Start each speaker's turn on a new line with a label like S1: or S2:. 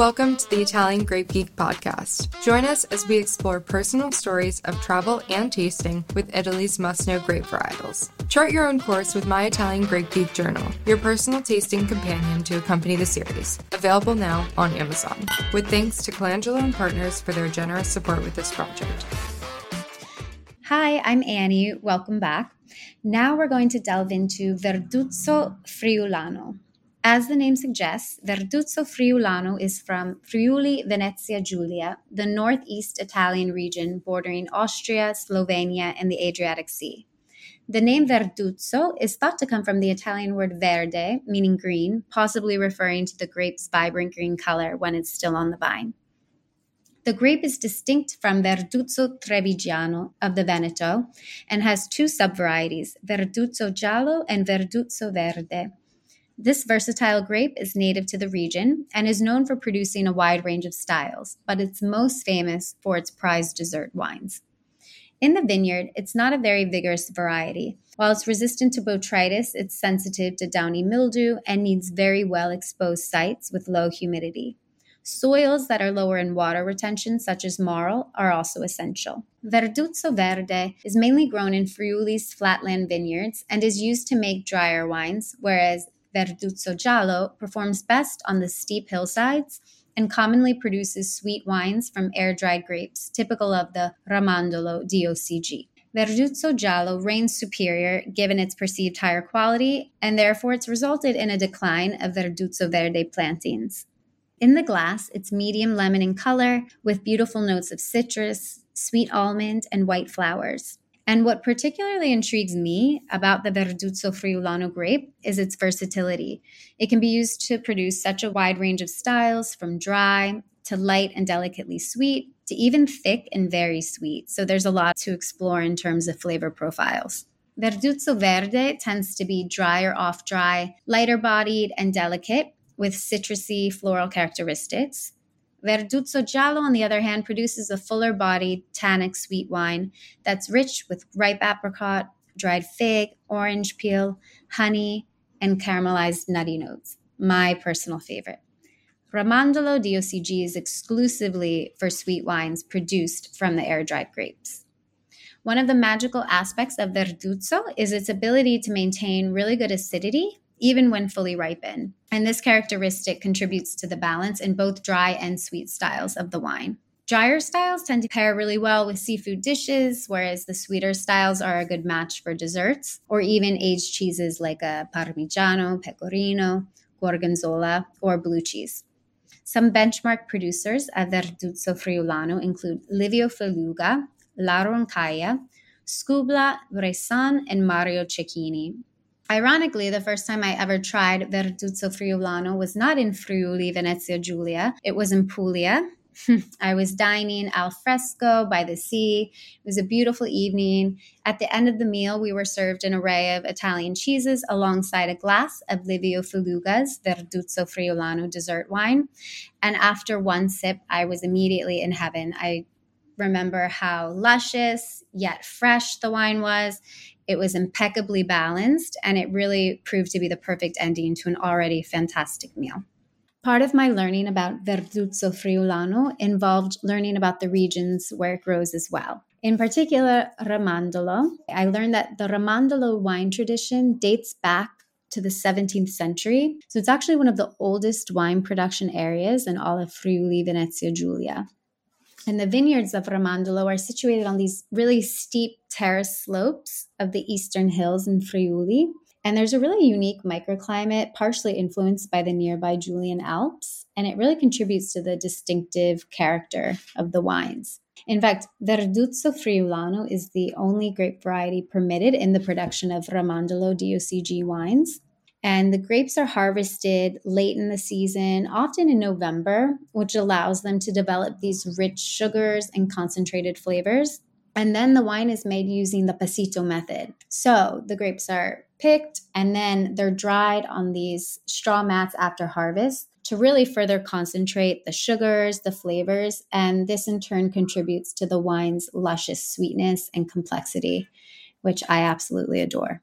S1: Welcome to the Italian Grape Geek podcast. Join us as we explore personal stories of travel and tasting with Italy's must know grape varietals. Chart your own course with My Italian Grape Geek Journal, your personal tasting companion to accompany the series. Available now on Amazon. With thanks to Colangelo and Partners for their generous support with this project.
S2: Hi, I'm Annie. Welcome back. Now we're going to delve into Verduzzo Friulano. As the name suggests, Verduzzo Friulano is from Friuli Venezia Giulia, the northeast Italian region bordering Austria, Slovenia, and the Adriatic Sea. The name Verduzzo is thought to come from the Italian word verde, meaning green, possibly referring to the grape's vibrant green color when it's still on the vine. The grape is distinct from Verduzzo Trevigiano of the Veneto and has two subvarieties, Verduzzo Giallo and Verduzzo Verde. This versatile grape is native to the region and is known for producing a wide range of styles, but it's most famous for its prized dessert wines. In the vineyard, it's not a very vigorous variety. While it's resistant to botrytis, it's sensitive to downy mildew and needs very well exposed sites with low humidity. Soils that are lower in water retention, such as marl, are also essential. Verduzzo Verde is mainly grown in Friuli's flatland vineyards and is used to make drier wines, whereas Verduzzo Giallo performs best on the steep hillsides and commonly produces sweet wines from air dried grapes, typical of the Ramandolo DOCG. Verduzzo Giallo reigns superior given its perceived higher quality, and therefore it's resulted in a decline of Verduzzo Verde plantings. In the glass, it's medium lemon in color with beautiful notes of citrus, sweet almond, and white flowers. And what particularly intrigues me about the Verduzzo Friulano grape is its versatility. It can be used to produce such a wide range of styles, from dry to light and delicately sweet to even thick and very sweet. So there's a lot to explore in terms of flavor profiles. Verduzzo Verde tends to be dry or off dry, lighter bodied, and delicate with citrusy floral characteristics. Verduzzo Giallo, on the other hand, produces a fuller bodied, tannic sweet wine that's rich with ripe apricot, dried fig, orange peel, honey, and caramelized nutty notes. My personal favorite. Ramandolo DOCG is exclusively for sweet wines produced from the air dried grapes. One of the magical aspects of Verduzzo is its ability to maintain really good acidity even when fully ripened. And this characteristic contributes to the balance in both dry and sweet styles of the wine. Drier styles tend to pair really well with seafood dishes, whereas the sweeter styles are a good match for desserts or even aged cheeses like a Parmigiano, Pecorino, Gorgonzola, or blue cheese. Some benchmark producers of Verduzzo Friulano include Livio Felluga, La Roncaia, Scubla, Bressan, and Mario Cecchini, Ironically, the first time I ever tried Verduzzo Friulano was not in Friuli, Venezia Giulia. It was in Puglia. I was dining al fresco by the sea. It was a beautiful evening. At the end of the meal, we were served an array of Italian cheeses alongside a glass of Livio Felluga's Verduzzo Friulano dessert wine. And after one sip, I was immediately in heaven. I remember how luscious yet fresh the wine was. It was impeccably balanced, and it really proved to be the perfect ending to an already fantastic meal. Part of my learning about Verduzzo Friulano involved learning about the regions where it grows as well. In particular, Ramandolo. I learned that the Ramandolo wine tradition dates back to the 17th century. So it's actually one of the oldest wine production areas in all of Friuli Venezia Giulia. And the vineyards of Ramandolo are situated on these really steep terrace slopes of the eastern hills in Friuli. And there's a really unique microclimate, partially influenced by the nearby Julian Alps, and it really contributes to the distinctive character of the wines. In fact, Verduzzo Friulano is the only grape variety permitted in the production of Ramandolo DOCG wines. And the grapes are harvested late in the season, often in November, which allows them to develop these rich sugars and concentrated flavors. And then the wine is made using the passito method. So the grapes are picked and then they're dried on these straw mats after harvest to really further concentrate the sugars, the flavors, and this in turn contributes to the wine's luscious sweetness and complexity, which I absolutely adore.